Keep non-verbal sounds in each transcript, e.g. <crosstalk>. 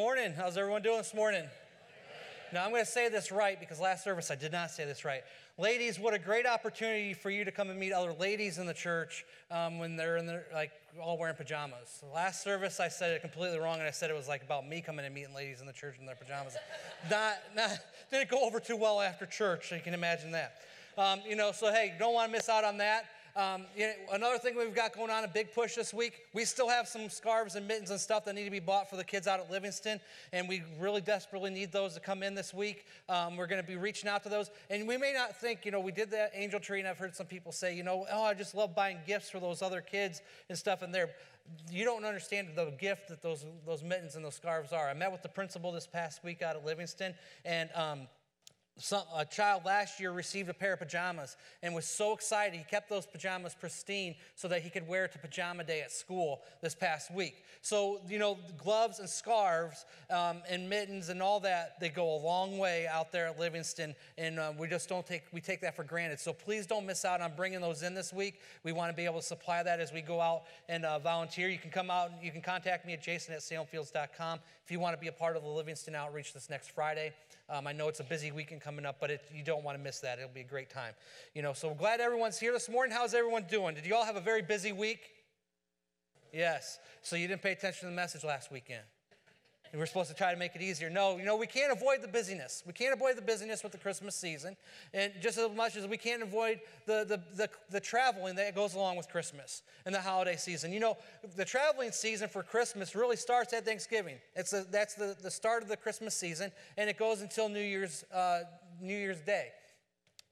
Morning. How's everyone doing this morning? Now, I'm going to say this right because last service I did not say this right. Ladies, what a great opportunity for you to come and meet other ladies in the church um, when they're in the, like all wearing pajamas. Last service I said it completely wrong and I said it was like about me coming and meeting ladies in the church in their pajamas. <laughs> not, not, didn't go over too well after church, so you can imagine that. Um, you know, so hey, don't want to miss out on that. Um, you know, another thing we've got going on, a big push this week, we still have some scarves and mittens and stuff that need to be bought for the kids out at Livingston, and we really desperately need those to come in this week. Um, we're going to be reaching out to those. And we may not think, you know, we did that angel tree, and I've heard some people say, you know, oh, I just love buying gifts for those other kids and stuff in there. You don't understand the gift that those, those mittens and those scarves are. I met with the principal this past week out at Livingston, and um, some, a child last year received a pair of pajamas and was so excited he kept those pajamas pristine so that he could wear it to pajama day at school this past week. So you know gloves and scarves um, and mittens and all that they go a long way out there at livingston and uh, we just don't take we take that for granted. So please don't miss out on bringing those in this week. We want to be able to supply that as we go out and uh, volunteer. You can come out you can contact me at jason at salemfields.com if you want to be a part of the livingston outreach this next friday um, I know it's a busy weekend coming up, but it, you don't want to miss that. It'll be a great time. You know, so I'm glad everyone's here this morning. How's everyone doing? Did you all have a very busy week? Yes. So you didn't pay attention to the message last weekend. We're supposed to try to make it easier. No, you know, we can't avoid the busyness. We can't avoid the busyness with the Christmas season. And just as much as we can't avoid the, the, the, the, traveling that goes along with Christmas and the holiday season. You know, the traveling season for Christmas really starts at Thanksgiving. It's a, that's the, the start of the Christmas season, and it goes until New Year's, uh, New Year's Day.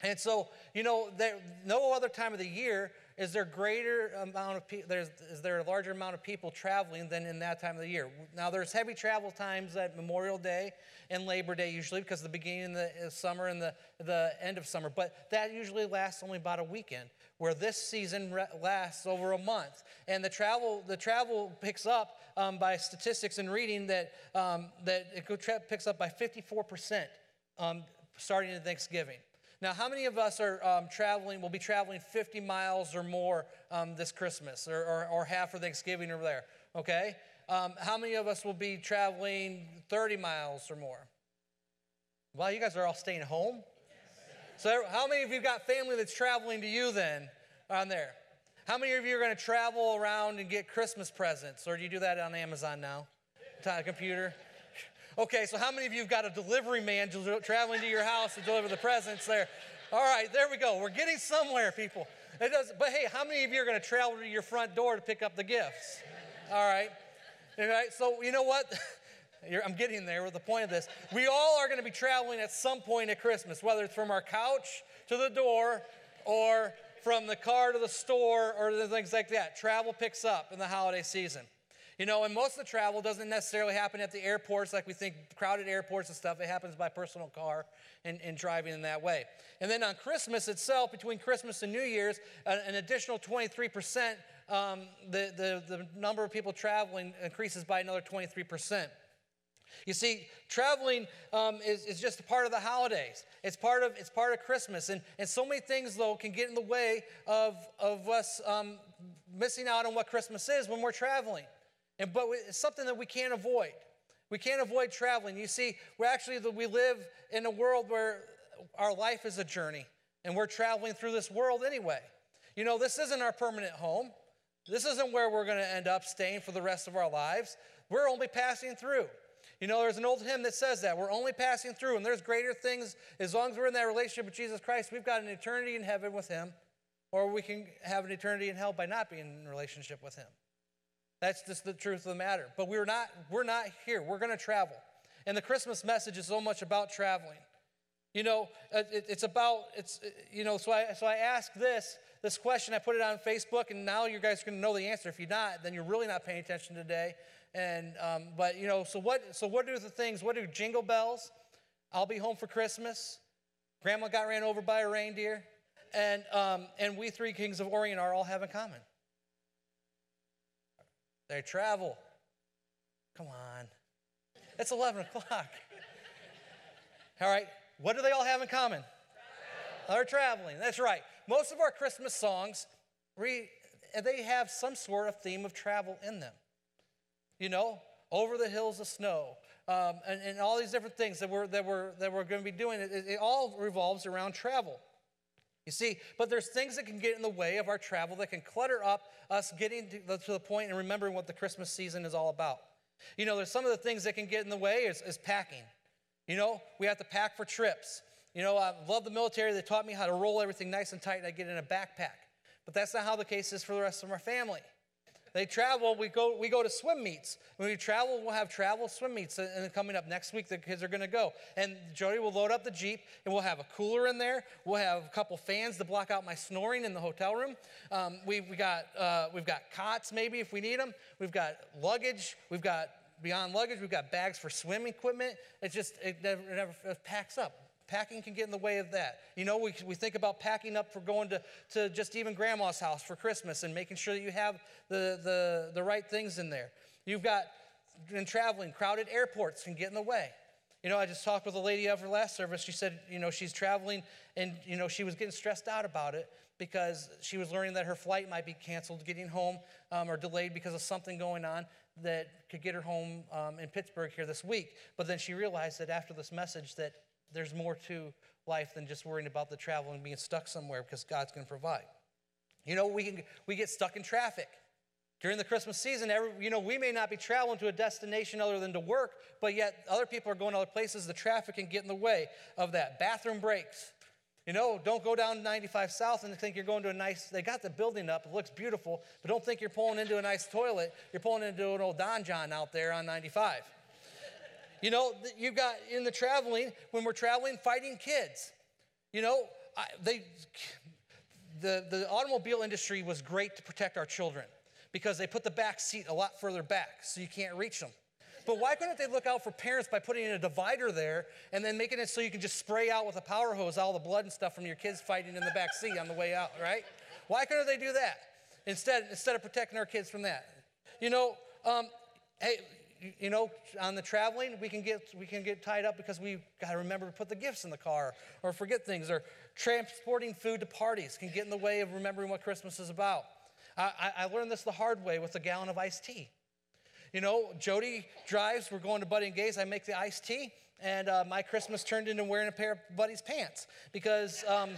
And so, you know, there, no other time of the year is there greater amount of people, is there a larger amount of people traveling than in that time of the year? Now, there's heavy travel times at Memorial Day and Labor Day usually because the beginning of the summer and the, the end of summer, but that usually lasts only about a weekend where this season lasts over a month. And the travel, the travel picks up um, by statistics and reading that, um, that it picks up by 54% um, starting at Thanksgiving. Now, how many of us are um, traveling, will be traveling 50 miles or more um, this Christmas or, or, or, half for Thanksgiving or there? Okay? Um, how many of us will be traveling 30 miles or more? Well, you guys are all staying home. So, how many of you got family that's traveling to you then on there? How many of you are going to travel around and get Christmas presents? Or do you do that on Amazon now? Computer? Okay, so how many of you have got a delivery man traveling to your house to deliver the presents there? All right, there we go. We're getting somewhere, people. It does, but hey, how many of you are going to travel to your front door to pick up the gifts? All right. All right, so you know what? <laughs> I'm getting there with the point of this. We all are going to be traveling at some point at Christmas, whether it's from our couch to the door or from the car to the store or things like that. Travel picks up in the holiday season. You know, and most of the travel doesn't necessarily happen at the airports like we think crowded airports and stuff. It happens by personal car and, and driving in that way. And then on Christmas itself, between Christmas and New Year's, an additional 23%, um, the, the, the number of people traveling increases by another 23%. You see, traveling um, is, is just a part of the holidays. It's part of, it's part of Christmas. And, and so many things, though, can get in the way of, of us um, missing out on what Christmas is when we're traveling. And, but it's something that we can't avoid. We can't avoid traveling. You see, we're actually we live in a world where our life is a journey, and we're traveling through this world anyway. You know, this isn't our permanent home. This isn't where we're going to end up staying for the rest of our lives. We're only passing through. You know, there's an old hymn that says that. We're only passing through, and there's greater things. As long as we're in that relationship with Jesus Christ, we've got an eternity in heaven with Him, or we can have an eternity in hell by not being in relationship with Him. That's just the truth of the matter. But we're not, we're not here. We're going to travel. And the Christmas message is so much about traveling. You know, uh, it, it's about, it's, uh, you know, so I, so I ask this, this question, I put it on Facebook, and now you guys are going to know the answer. If you're not, then you're really not paying attention today. And, um, but, you know, so what, so what are the things, what are jingle bells? I'll be home for Christmas. Grandma got ran over by a reindeer. And, um, and we three kings of Orient are all have in common. They travel. Come on. It's 11 o'clock. All right. What do they all have in common? They're traveling. That's right. Most of our Christmas songs, they have some sort of theme of travel in them. You know, over the hills of snow, um, and, and, all these different things that we're, that we're, that we're going to be doing. It, it all revolves around travel. You see, but there's things that can get in the way of our travel that can clutter up us getting to the, to the point and remembering what the Christmas season is all about. You know, there's some of the things that can get in the way is, is packing. You know, we have to pack for trips. You know, I love the military. They taught me how to roll everything nice and tight and I get in a backpack. But that's not how the case is for the rest of our family. They travel, we go, we go to swim meets. When we travel, we'll have travel swim meets. And coming up next week, the kids are going to go. And Jody will load up the Jeep, and we'll have a cooler in there. We'll have a couple fans to block out my snoring in the hotel room. Um, we, we got, uh, we've got cots, maybe, if we need them. We've got luggage. We've got beyond luggage. We've got bags for swim equipment. It just, it never, it never packs up. Packing can get in the way of that. You know, we, we think about packing up for going to, to just even grandma's house for Christmas and making sure that you have the, the, the right things in there. You've got, in traveling, crowded airports can get in the way. You know, I just talked with a lady after last service. She said, you know, she's traveling and, you know, she was getting stressed out about it because she was learning that her flight might be canceled getting home um, or delayed because of something going on that could get her home um, in Pittsburgh here this week. But then she realized that after this message that there's more to life than just worrying about the travel and being stuck somewhere because God's going to provide. You know, we, can, we get stuck in traffic. During the Christmas season, every, you know, we may not be traveling to a destination other than to work, but yet other people are going to other places. The traffic can get in the way of that. Bathroom breaks. You know, don't go down 95 South and think you're going to a nice, they got the building up, it looks beautiful, but don't think you're pulling into a nice toilet. You're pulling into an old Don John out there on 95. You know, you've got in the traveling, when we're traveling, fighting kids. You know, I, they, the, the automobile industry was great to protect our children because they put the back seat a lot further back so you can't reach them. But why couldn't they look out for parents by putting in a divider there and then making it so you can just spray out with a power hose all the blood and stuff from your kids fighting in the back seat on the way out, right? Why couldn't they do that instead, instead of protecting our kids from that? You know, um, hey, you know, on the traveling, we can get we can get tied up because we got to remember to put the gifts in the car or forget things. Or transporting food to parties can get in the way of remembering what Christmas is about. I, I learned this the hard way with a gallon of iced tea. You know, Jody drives. We're going to Buddy and Gay's. I make the iced tea, and uh, my Christmas turned into wearing a pair of Buddy's pants because. Um,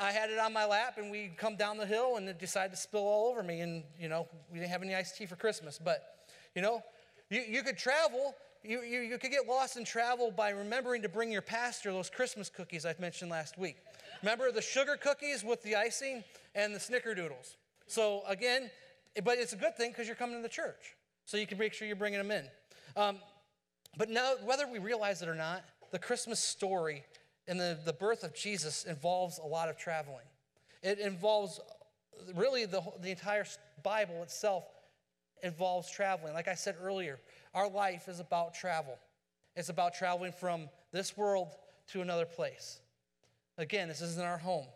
I had it on my lap, and we come down the hill, and it decided to spill all over me. And you know, we didn't have any iced tea for Christmas. But you know, you, you could travel, you, you, you could get lost in travel by remembering to bring your pastor those Christmas cookies I mentioned last week. Remember the sugar cookies with the icing and the snickerdoodles. So, again, but it's a good thing because you're coming to the church. So you can make sure you're bringing them in. Um, but now, whether we realize it or not, the Christmas story and the, the birth of Jesus involves a lot of traveling. It involves really the, the entire Bible itself involves traveling. Like I said earlier, our life is about travel. It's about traveling from this world to another place. Again, this isn't our home.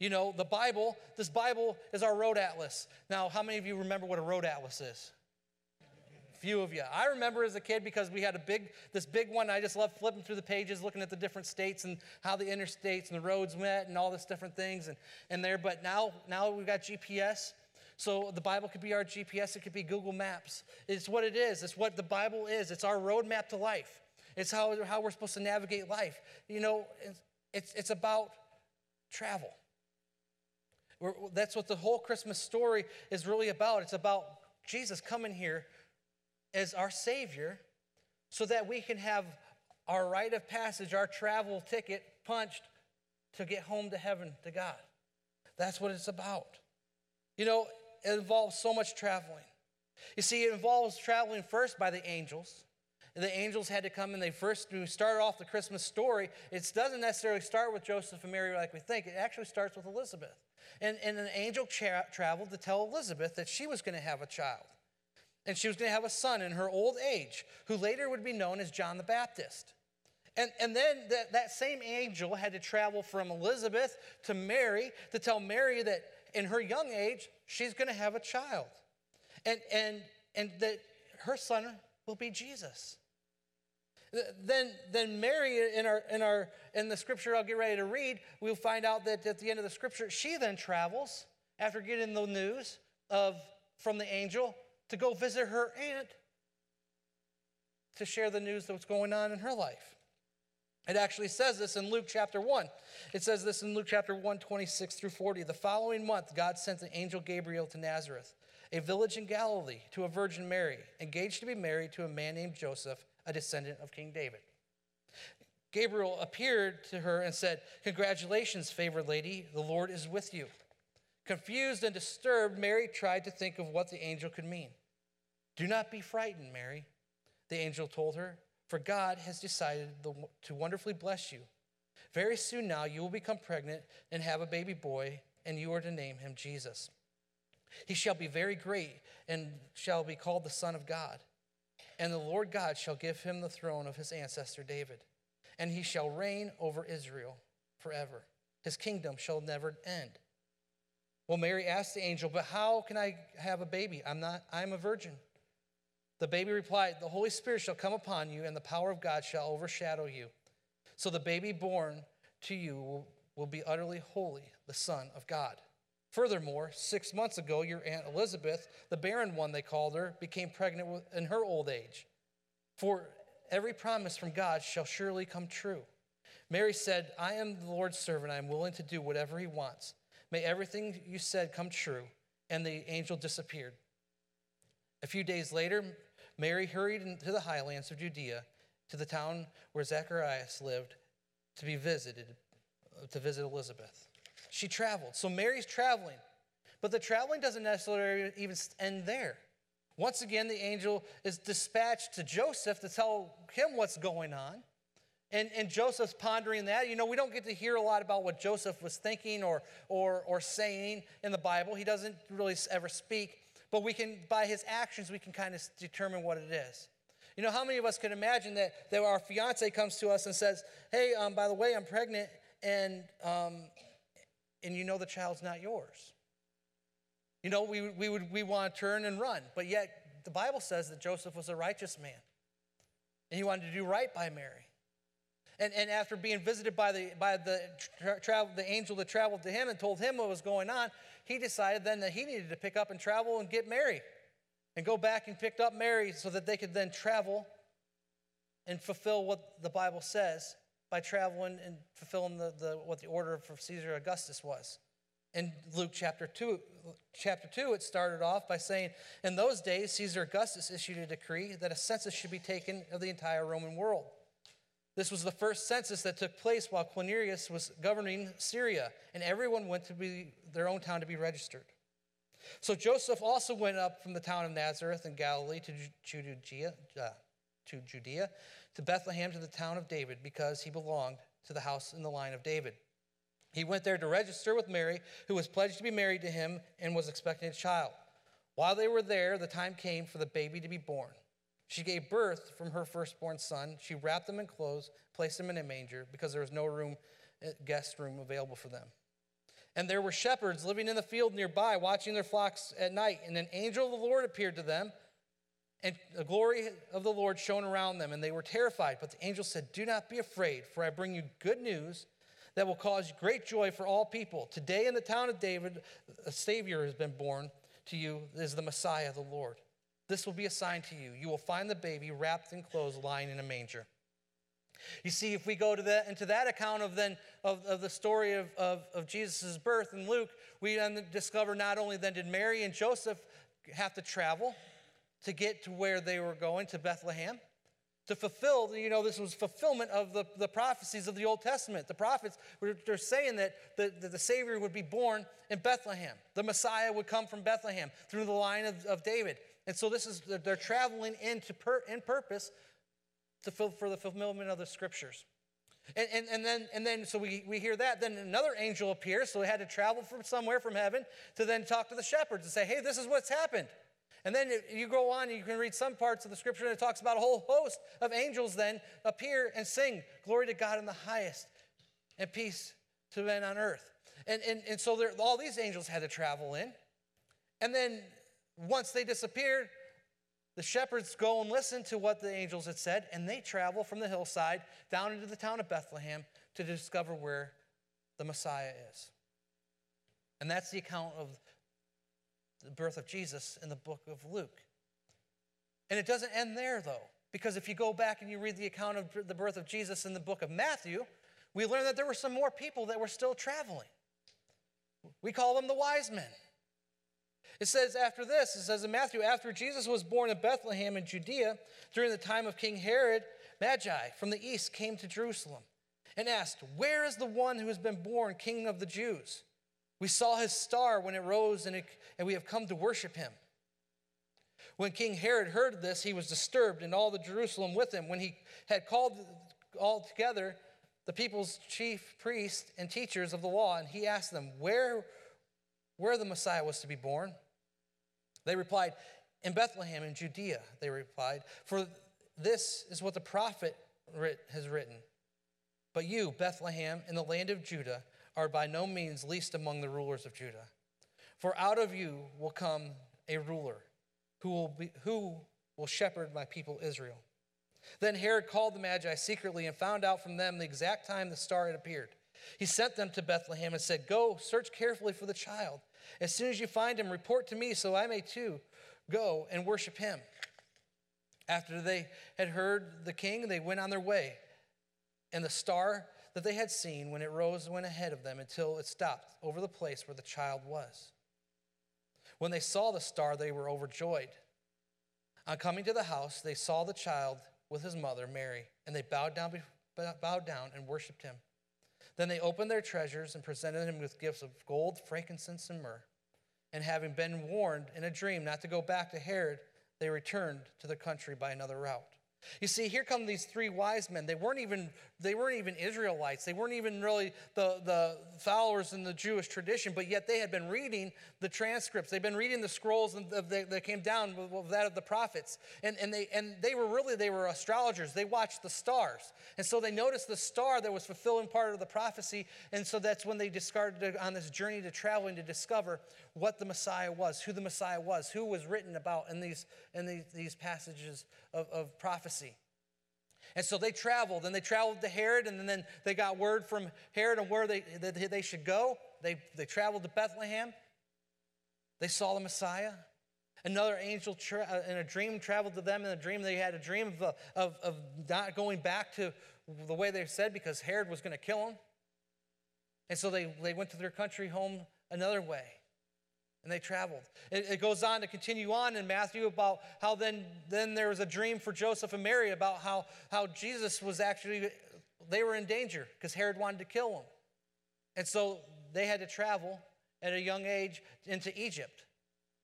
You know, the Bible, this Bible is our road atlas. Now, how many of you remember what a road atlas is? few of you. I remember as a kid because we had a big, this big one. I just loved flipping through the pages, looking at the different states and how the interstates and the roads met and all this different things and, and there. But now, now we've got GPS. So the Bible could be our GPS, it could be Google Maps. It's what it is, it's what the Bible is. It's our roadmap to life, it's how, how we're supposed to navigate life. You know, it's, it's about travel. We're, that's what the whole Christmas story is really about. It's about Jesus coming here as our Savior so that we can have our rite of passage, our travel ticket punched to get home to heaven to God. That's what it's about. You know, it involves so much traveling. You see, it involves traveling first by the angels. The angels had to come and they first started off the Christmas story. It doesn't necessarily start with Joseph and Mary like we think. It actually starts with Elizabeth. And, and an angel tra- traveled to tell Elizabeth that she was going to have a child. And she was going to have a son in her old age, who later would be known as John the Baptist. And, and then that, that same angel had to travel from Elizabeth to Mary to tell Mary that in her young age, she's going to have a child. And, and, and that her son will be Jesus. Then, then Mary, in, our, in, our, in the scripture I'll get ready to read, we'll find out that at the end of the scripture, she then travels after getting the news of, from the angel to go visit her aunt to share the news that was going on in her life. It actually says this in Luke chapter 1. It says this in Luke chapter 1, 26 through 40. The following month, God sent the angel Gabriel to Nazareth, a village in Galilee, to a virgin Mary, engaged to be married to a man named Joseph, a descendant of King David. Gabriel appeared to her and said, Congratulations, favored lady, the Lord is with you. Confused and disturbed, Mary tried to think of what the angel could mean. Do not be frightened, Mary, the angel told her for God has decided to wonderfully bless you. Very soon now, you will become pregnant and have a baby boy, and you are to name him Jesus. He shall be very great and shall be called the Son of God. And the Lord God shall give him the throne of his ancestor David, and he shall reign over Israel forever. His kingdom shall never end. Well, Mary asked the angel, But how can I have a baby? I'm not, I'm a virgin. The baby replied, The Holy Spirit shall come upon you, and the power of God shall overshadow you. So the baby born to you will, will be utterly holy, the Son of God. Furthermore, six months ago, your Aunt Elizabeth, the barren one they called her, became pregnant in her old age. For every promise from God shall surely come true. Mary said, I am the Lord's servant. I am willing to do whatever he wants. May everything you said come true. And the angel disappeared. A few days later, Mary hurried into the highlands of Judea to the town where Zacharias lived to be visited, to visit Elizabeth. She traveled. So Mary's traveling, but the traveling doesn't necessarily even end there. Once again, the angel is dispatched to Joseph to tell him what's going on. And, and Joseph's pondering that. You know, we don't get to hear a lot about what Joseph was thinking or, or, or saying in the Bible. He doesn't really ever speak but we can, by his actions, we can kind of determine what it is. You know, how many of us could imagine that, that our fiance comes to us and says, Hey, um, by the way, I'm pregnant, and, um, and you know the child's not yours? You know, we, we would we want to turn and run, but yet the Bible says that Joseph was a righteous man, and he wanted to do right by Mary. And, and after being visited by the, by the, tra- travel, the angel that traveled to him and told him what was going on, he decided then that he needed to pick up and travel and get Mary and go back and pick up Mary so that they could then travel and fulfill what the Bible says by traveling and fulfilling the, the, what the order for Caesar Augustus was. In Luke chapter 2, chapter 2, it started off by saying, In those days, Caesar Augustus issued a decree that a census should be taken of the entire Roman world. This was the first census that took place while Quirinius was governing Syria, and everyone went to be their own town to be registered. So Joseph also went up from the town of Nazareth in Galilee to Judea, uh, to Judea, to Bethlehem, to the town of David, because he belonged to the house in the line of David. He went there to register with Mary, who was pledged to be married to him and was expecting a child. While they were there, the time came for the baby to be born. She gave birth from her firstborn son. She wrapped him in clothes, placed him in a manger because there was no room, eh, guest room available for them. And there were shepherds living in the field nearby, watching their flocks at night. And an angel of the Lord appeared to them, and the glory of the Lord shone around them, and they were terrified. But the angel said, Do not be afraid, for I bring you good news that will cause great joy for all people. Today in the town of David, a Savior has been born to you, is the Messiah, the Lord. This will be a sign to you. You will find the baby wrapped in clothes lying in a manger. You see, if we go to that, into that account of then of, of the story of, of, of Jesus' birth in Luke, we then discover not only then did Mary and Joseph have to travel to get to where they were going, to Bethlehem, to fulfill, you know, this was fulfillment of the, the prophecies of the Old Testament. The prophets were saying that the, that the Savior would be born in Bethlehem. The Messiah would come from Bethlehem through the line of, of David. And so this is, they're traveling into per, in purpose to fill, for the fulfillment of the scriptures. And, and, and, then, and then, so we, we hear that. Then another angel appears, so they had to travel from somewhere from heaven to then talk to the shepherds and say, hey, this is what's happened. And then you go on, you can read some parts of the scripture, and it talks about a whole host of angels then appear and sing, Glory to God in the highest, and peace to men on earth. And, and, and so there, all these angels had to travel in. And then once they disappeared, the shepherds go and listen to what the angels had said, and they travel from the hillside down into the town of Bethlehem to discover where the Messiah is. And that's the account of the birth of Jesus in the book of Luke. And it doesn't end there, though. Because if you go back and you read the account of the birth of Jesus in the book of Matthew, we learn that there were some more people that were still traveling. We call them the wise men. It says after this, it says in Matthew, after Jesus was born in Bethlehem in Judea during the time of King Herod, Magi from the east came to Jerusalem and asked, Where is the one who has been born king of the Jews? We saw his star when it rose, and, it, and we have come to worship him. When King Herod heard this, he was disturbed, and all the Jerusalem with him. When he had called all together the people's chief priests and teachers of the law, and he asked them where, where the Messiah was to be born. They replied, In Bethlehem in Judea, they replied, for this is what the prophet has written. But you, Bethlehem, in the land of Judah, are by no means least among the rulers of Judah. For out of you will come a ruler who will, be, who will shepherd my people Israel. Then Herod called the Magi secretly and found out from them the exact time the star had appeared. He sent them to Bethlehem and said, Go, search carefully for the child. As soon as you find him, report to me so I may too go and worship him. After they had heard the king, they went on their way. And the star that they had seen when it rose went ahead of them until it stopped over the place where the child was. When they saw the star, they were overjoyed. On coming to the house, they saw the child with his mother, Mary, and they bowed down, bowed down and worshiped him. Then they opened their treasures and presented him with gifts of gold, frankincense, and myrrh. And having been warned in a dream not to go back to Herod, they returned to their country by another route. You see, here come these three wise men. They weren't even, they weren't even Israelites. They weren't even really the, the followers in the Jewish tradition, but yet they had been reading the transcripts. They've been reading the scrolls that came down with that of the prophets. And, and, they, and they were really, they were astrologers. They watched the stars. And so they noticed the star that was fulfilling part of the prophecy. And so that's when they discarded on this journey to traveling to discover what the Messiah was, who the Messiah was, who was written about in these, in these, these passages of, of prophecy. And so they traveled, and they traveled to Herod, and then they got word from Herod on where they, that they should go. They, they traveled to Bethlehem. They saw the Messiah. Another angel tra- uh, in a dream traveled to them. In a dream, they had a dream of, uh, of, of not going back to the way they said because Herod was going to kill them. And so they, they went to their country home another way and they traveled. It, it, goes on to continue on in Matthew about how then, then there was a dream for Joseph and Mary about how, how Jesus was actually, they were in danger because Herod wanted to kill him. And so they had to travel at a young age into Egypt.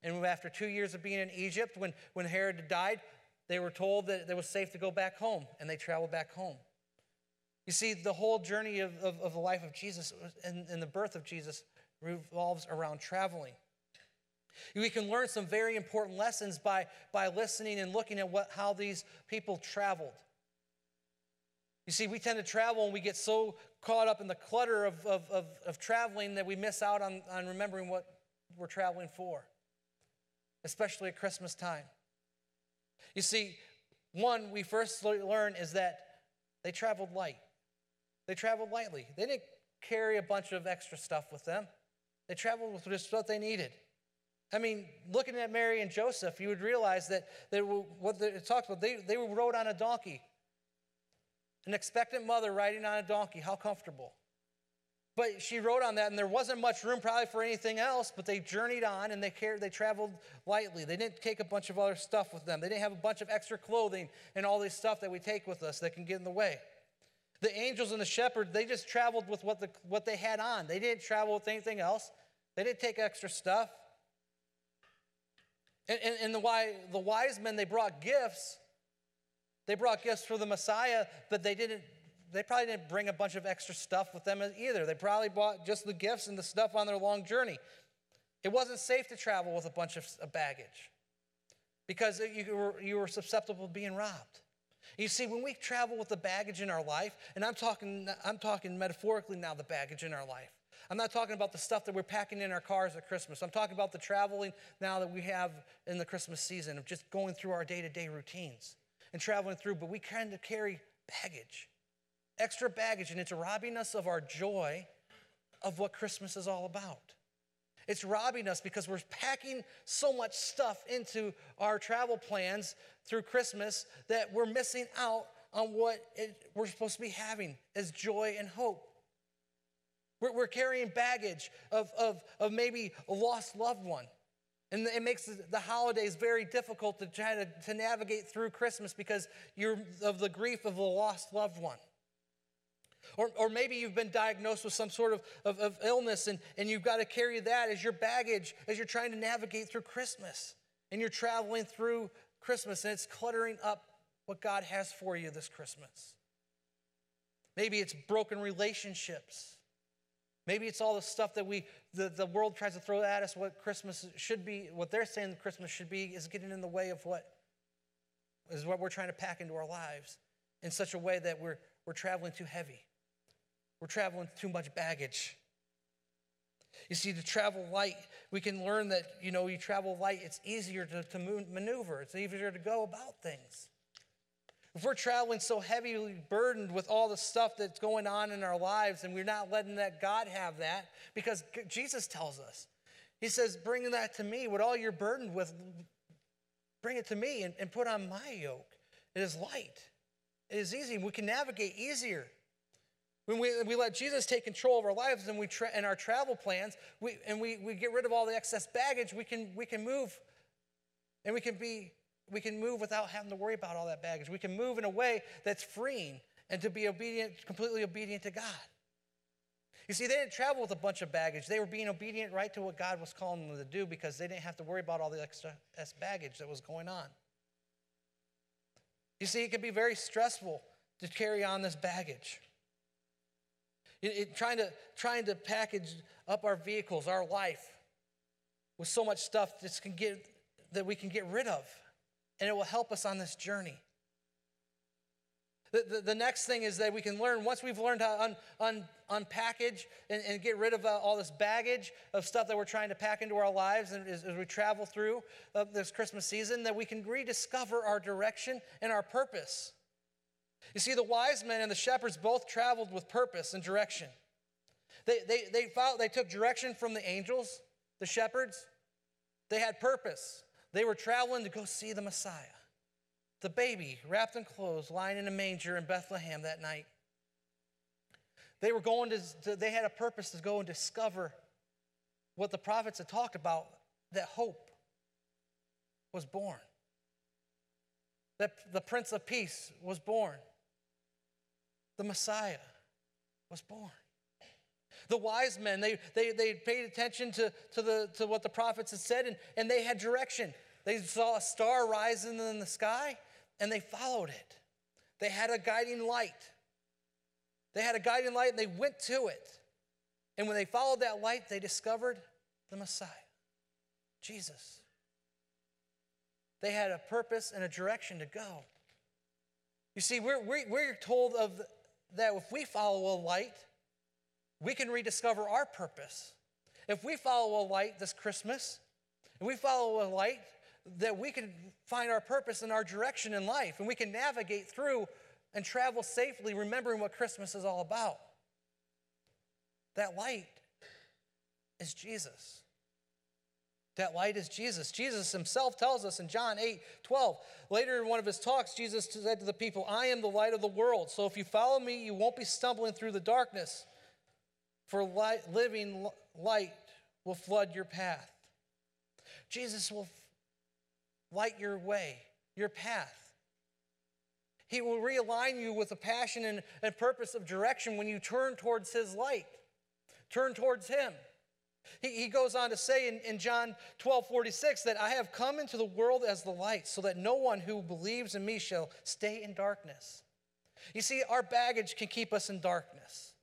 And after two years of being in Egypt, when, when Herod died, they were told that it was safe to go back home, and they traveled back home. You see, the whole journey of, of, of the life of Jesus and, and the birth of Jesus revolves around traveling. We can learn some very important lessons by, by listening and looking at what, how these people traveled. You see, we tend to travel and we get so caught up in the clutter of, of, of, of traveling that we miss out on, on remembering what we're traveling for, especially at Christmas time. You see, one we first learn is that they traveled light. They traveled lightly. They didn't carry a bunch of extra stuff with them. They traveled with just what they needed. I mean, looking at Mary and Joseph, you would realize that they were, what it talks about, they, they rode on a donkey. An expectant mother riding on a donkey, how comfortable. But she rode on that, and there wasn't much room probably for anything else, but they journeyed on and they, cared, they traveled lightly. They didn't take a bunch of other stuff with them. They didn't have a bunch of extra clothing and all this stuff that we take with us that can get in the way. The angels and the shepherd, they just traveled with what, the, what they had on. They didn't travel with anything else. They didn't take extra stuff. And, and, and the, why, the wise men, they brought gifts. They brought gifts for the Messiah, but they didn't, they probably didn't bring a bunch of extra stuff with them either. They probably brought just the gifts and the stuff on their long journey. It wasn't safe to travel with a bunch of baggage because you were, you were susceptible to being robbed. You see, when we travel with the baggage in our life, and I'm talking, I'm talking metaphorically now, the baggage in our life. I'm not talking about the stuff that we're packing in our cars at Christmas. I'm talking about the traveling now that we have in the Christmas season of just going through our day to day routines and traveling through, but we kind of carry baggage, extra baggage, and it's robbing us of our joy of what Christmas is all about. It's robbing us because we're packing so much stuff into our travel plans through Christmas that we're missing out on what it, we're supposed to be having as joy and hope. We're, we're carrying baggage of, of, of maybe a lost loved one. And it makes the holidays very difficult to try to, to navigate through Christmas because you're of the grief of a lost loved one. Or, or maybe you've been diagnosed with some sort of, of, of illness and, and you've got to carry that as your baggage as you're trying to navigate through Christmas. And you're traveling through Christmas and it's cluttering up what God has for you this Christmas. Maybe it's broken relationships. Maybe it's all the stuff that we, the, the world tries to throw at us, what Christmas should be, what they're saying Christmas should be, is getting in the way of what is what we're trying to pack into our lives in such a way that we're, we're traveling too heavy. We're traveling too much baggage. You see, to travel light, we can learn that, you know, you travel light, it's easier to, to maneuver, it's easier to go about things. If we're traveling so heavily burdened with all the stuff that's going on in our lives and we're not letting that God have that, because Jesus tells us, He says, Bring that to me. What all you're burdened with, bring it to me and, and put on my yoke. It is light, it is easy. We can navigate easier. When we, we let Jesus take control of our lives and we tra- and our travel plans, we, and we, we get rid of all the excess baggage, we can, we can move and we can be we can move without having to worry about all that baggage. We can move in a way that's freeing and to be obedient, completely obedient to God. You see, they didn't travel with a bunch of baggage. They were being obedient right to what God was calling them to do because they didn't have to worry about all the extra baggage that was going on. You see, it can be very stressful to carry on this baggage. It, it, trying, to, trying to package up our vehicles, our life, with so much stuff can get, that we can get rid of and it will help us on this journey. The, the, the, next thing is that we can learn, once we've learned how to un, un, unpackage and, and, get rid of uh, all this baggage of stuff that we're trying to pack into our lives and as, as we travel through uh, this Christmas season, that we can rediscover our direction and our purpose. You see, the wise men and the shepherds both traveled with purpose and direction. They, they, they, followed, they took direction from the angels, the shepherds. They had purpose. They were traveling to go see the Messiah, the baby wrapped in clothes, lying in a manger in Bethlehem that night. They were going to, they had a purpose to go and discover what the prophets had talked about that hope was born, that the Prince of Peace was born, the Messiah was born. The wise men, they, they, they paid attention to, to, the, to what the prophets had said, and, and they had direction. They saw a star rising in the sky, and they followed it. They had a guiding light. They had a guiding light, and they went to it. And when they followed that light, they discovered the Messiah, Jesus. They had a purpose and a direction to go. You see, we're, we're, told of that if we follow a light, we can rediscover our purpose. If we follow a light this Christmas, and we follow a light, that we can find our purpose and our direction in life, and we can navigate through and travel safely, remembering what Christmas is all about. That light is Jesus. That light is Jesus. Jesus himself tells us in John 8 12. Later in one of his talks, Jesus said to the people, I am the light of the world. So if you follow me, you won't be stumbling through the darkness for light, living light will flood your path. Jesus will light your way, your path. He will realign you with a passion and, purpose of direction when you turn towards His light, turn towards Him. He, he goes on to say in, in John 12 46 that I have come into the world as the light, so that no one who believes in me shall stay in darkness. You see, our baggage can keep us in darkness.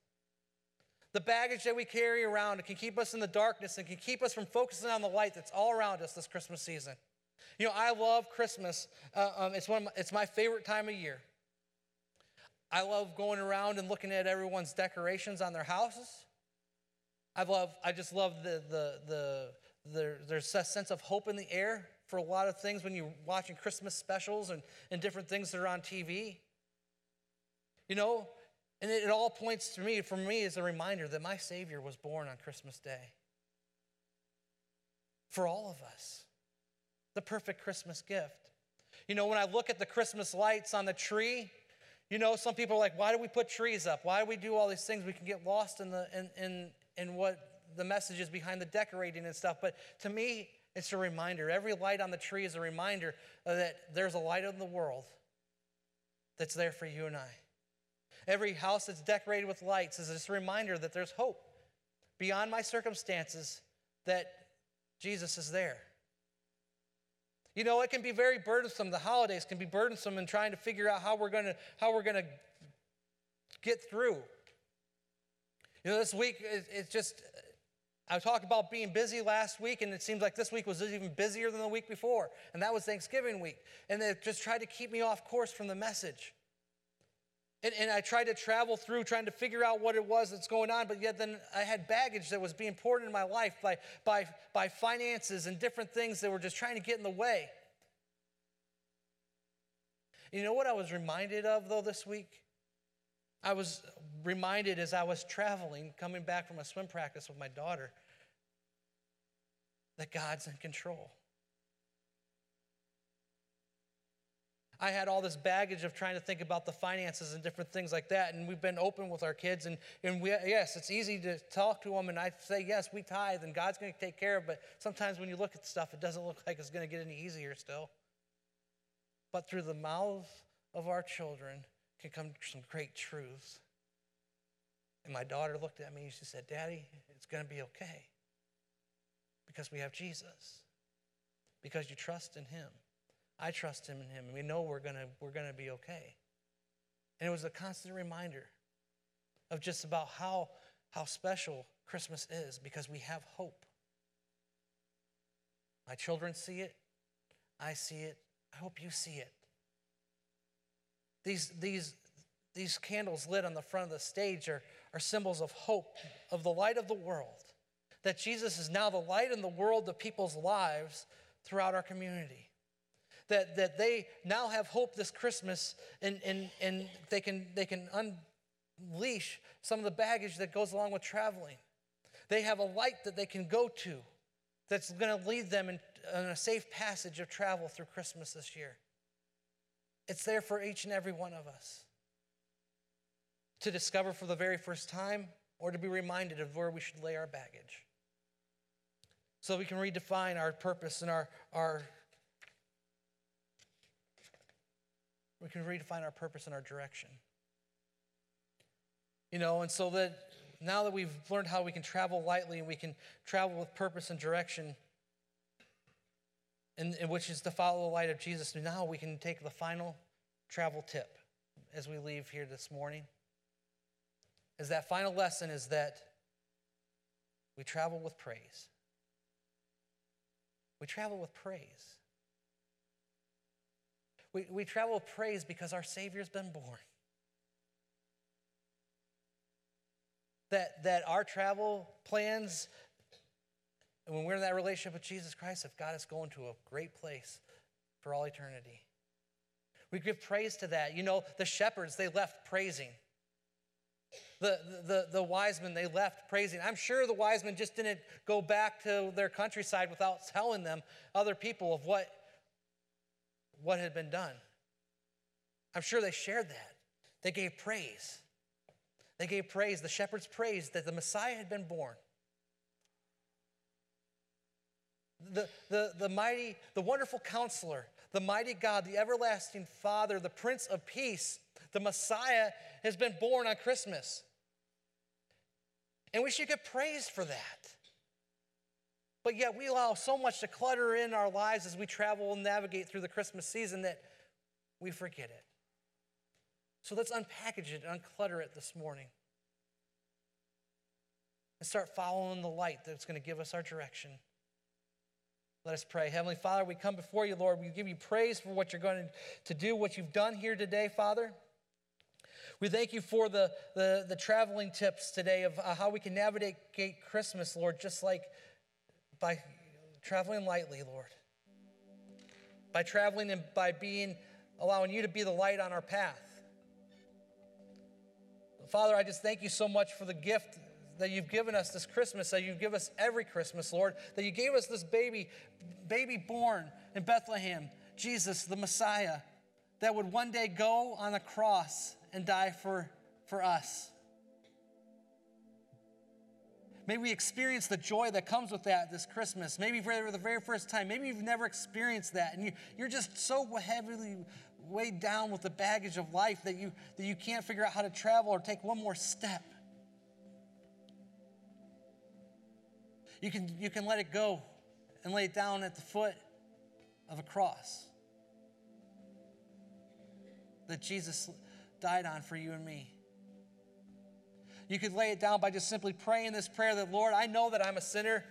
The baggage that we carry around it can keep us in the darkness and can keep us from focusing on the light that's all around us this Christmas season. You know, I love Christmas. Uh, um, it's, one my, it's my favorite time of year. I love going around and looking at everyone's decorations on their houses. I love, I just love the, the, the, the, there's a sense of hope in the air for a lot of things when you're watching Christmas specials and, and different things that are on TV. You know, and it, all points to me, for me, as a reminder that my Savior was born on Christmas Day. for all of us. The perfect Christmas gift. You know, when I look at the Christmas lights on the tree, you know, some people are like, why do we put trees up? Why do we do all these things? We can get lost in, the, in, in, in what the message is behind the decorating and stuff. But to me, it's a reminder. Every light on the tree is a reminder that there's a light in the world that's there for you and I. Every house that's decorated with lights is just a reminder that there's hope beyond my circumstances, that Jesus is there. You know, it can be very burdensome. The holidays can be burdensome in trying to figure out how we're going to how we're going to get through. You know, this week it's just I talked about being busy last week, and it seems like this week was even busier than the week before, and that was Thanksgiving week. And they just tried to keep me off course from the message. And, and I tried to travel through trying to figure out what it was that's going on, but yet then I had baggage that was being poured into my life by, by, by finances and different things that were just trying to get in the way. You know what I was reminded of, though, this week? I was reminded as I was traveling, coming back from a swim practice with my daughter, that God's in control. I had all this baggage of trying to think about the finances and different things like that. And we've been open with our kids. And, and we, yes, it's easy to talk to them. And I say, yes, we tithe and God's going to take care of it. But sometimes when you look at stuff, it doesn't look <laughs> like it's going to get any easier still. But through the mouth of our children can come some great truths. And my daughter looked at me and she said, Daddy, it's going to be okay. Because we have Jesus. Because you trust in Him. I trust him in him, and we know we're gonna we're gonna be okay. And it was a constant reminder of just about how how special Christmas is because we have hope. My children see it, I see it, I hope you see it. These these these candles lit on the front of the stage are, are symbols of hope, of the light of the world. That Jesus is now the light in the world of people's lives throughout our community that, that they now have hope this Christmas and, and, and they, can, they can unleash some of the baggage that goes along with traveling. They have a light that they can go to that's going to lead them in, in a safe passage of travel through Christmas this year. It's there for each and every one of us to discover for the very first time or to be reminded of where we should lay our baggage. So we can redefine our purpose and our, our We can redefine our purpose and our direction. You know, and so that now that we've learned how we can travel lightly and we can travel with purpose and direction, and, and which is to follow the light of Jesus, now we can take the final travel tip as we leave here this morning. Is that final lesson is that we travel with praise. We travel with praise. We, we travel praise because our Savior's been born. That, that our travel plans, when we're in that relationship with Jesus Christ, have got us going to a great place for all eternity. We give praise to that. You know, the shepherds, they left praising. The, the, the wise men, they left praising. I'm sure the wise men just didn't go back to their countryside without telling them, other people, of what what had been done. I'm sure they shared that. They gave praise. They gave praise, the shepherds praised that the Messiah had been born. The, the, the mighty, the wonderful counselor, the mighty God, the everlasting Father, the Prince of Peace, the Messiah has been born on Christmas. And we should get praised for that. But yet we allow so much to clutter in our lives as we travel and navigate through the Christmas season that we forget it. So let's unpackage it and unclutter it this morning. And start following the light that's going to give us our direction. Let us pray. Heavenly Father, we come before you, Lord. We give you praise for what you're going to do, what you've done here today, Father. We thank you for the, the, the traveling tips today of uh, how we can navigate Christmas, Lord, just like by traveling lightly, Lord. By traveling and by being, allowing you to be the light on our path. Father, I just thank you so much for the gift that you've given us this Christmas, that you give us every Christmas, Lord, that you gave us this baby, baby born in Bethlehem, Jesus, the Messiah, that would one day go on the cross and die for, for us. May we experience the joy that comes with that this Christmas. Maybe for the very first time. Maybe you've never experienced that and you, you're just so heavily weighed down with the baggage of life that you, that you can't figure out how to travel or take one more step. You can, you can let it go and lay it down at the foot of a cross that Jesus died on for you and me. You could lay it down by just simply praying this prayer that, Lord, I know that I'm a sinner.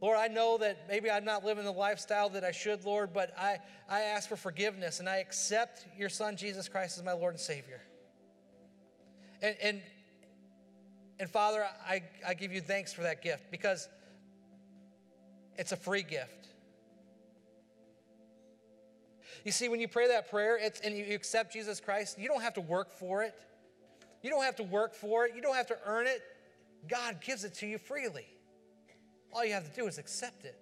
Lord, I know that maybe I'm not living the lifestyle that I should, Lord, but I, I ask for forgiveness and I accept your Son, Jesus Christ, as my Lord and Savior. And, and, and Father, I, I give you thanks for that gift because it's a free gift. You see, when you pray that prayer it's, and you accept Jesus Christ, you don't have to work for it. You don't have to work for it. You don't have to earn it. God gives it to you freely. All you have to do is accept it.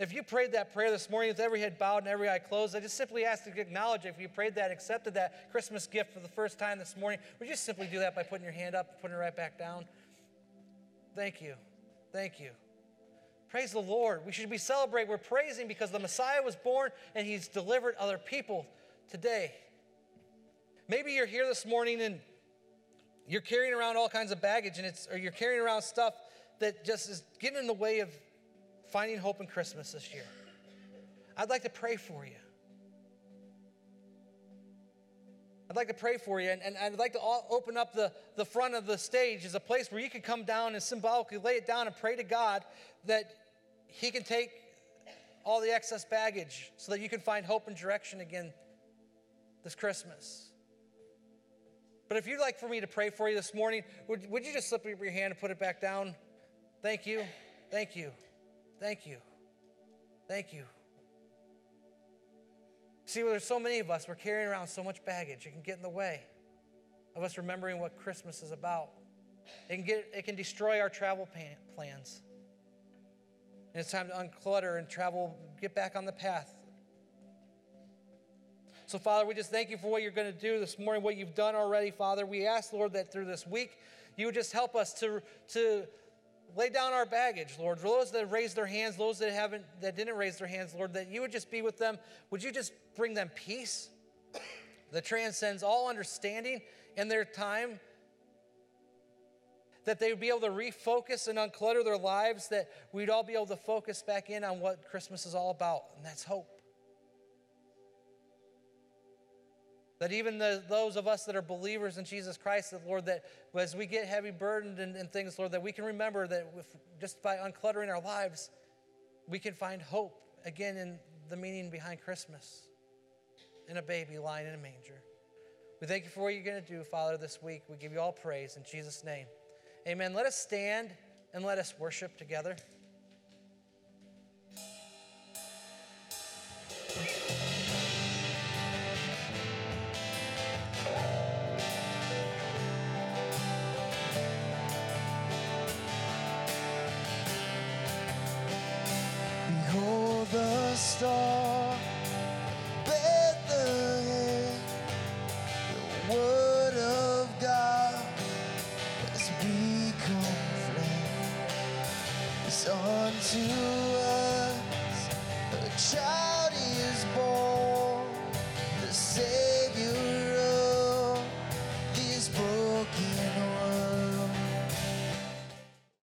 If you prayed that prayer this morning with every head bowed and every eye closed, I just simply ask you to acknowledge it. If you prayed that, accepted that Christmas gift for the first time this morning, would you simply do that by putting your hand up, and putting it right back down? Thank you. Thank you. Praise the Lord. We should be celebrating. We're praising because the Messiah was born and he's delivered other people today. Maybe you're here this morning and you're carrying around all kinds of baggage and it's or you're carrying around stuff that just is getting in the way of finding hope in Christmas this year. I'd like to pray for you. I'd like to pray for you, and, and I'd like to open up the, the front of the stage as a place where you can come down and symbolically lay it down and pray to God that He can take all the excess baggage so that you can find hope and direction again this Christmas. But if you'd like for me to pray for you this morning, would, would you just slip your hand and put it back down? Thank you. Thank you. Thank you. Thank you. See, there's so many of us, we're carrying around so much baggage. It can get in the way of us remembering what Christmas is about. It can, get, it can destroy our travel plans. And it's time to unclutter and travel, get back on the path. So, Father, we just thank you for what you're going to do this morning, what you've done already, Father. We ask, Lord, that through this week, you would just help us to, to lay down our baggage, Lord. For those that raised their hands, those that haven't, that didn't raise their hands, Lord, that you would just be with them. Would you just bring them peace that transcends all understanding in their time? That they would be able to refocus and unclutter their lives, that we'd all be able to focus back in on what Christmas is all about, and that's hope. That even the, those of us that are believers in Jesus Christ, that Lord, that as we get heavy burdened and, and things, Lord, that we can remember that if, just by uncluttering our lives, we can find hope again in the meaning behind Christmas in a baby lying in a manger. We thank you for what you're going to do, Father, this week. We give you all praise in Jesus' name. Amen. Let us stand and let us worship together.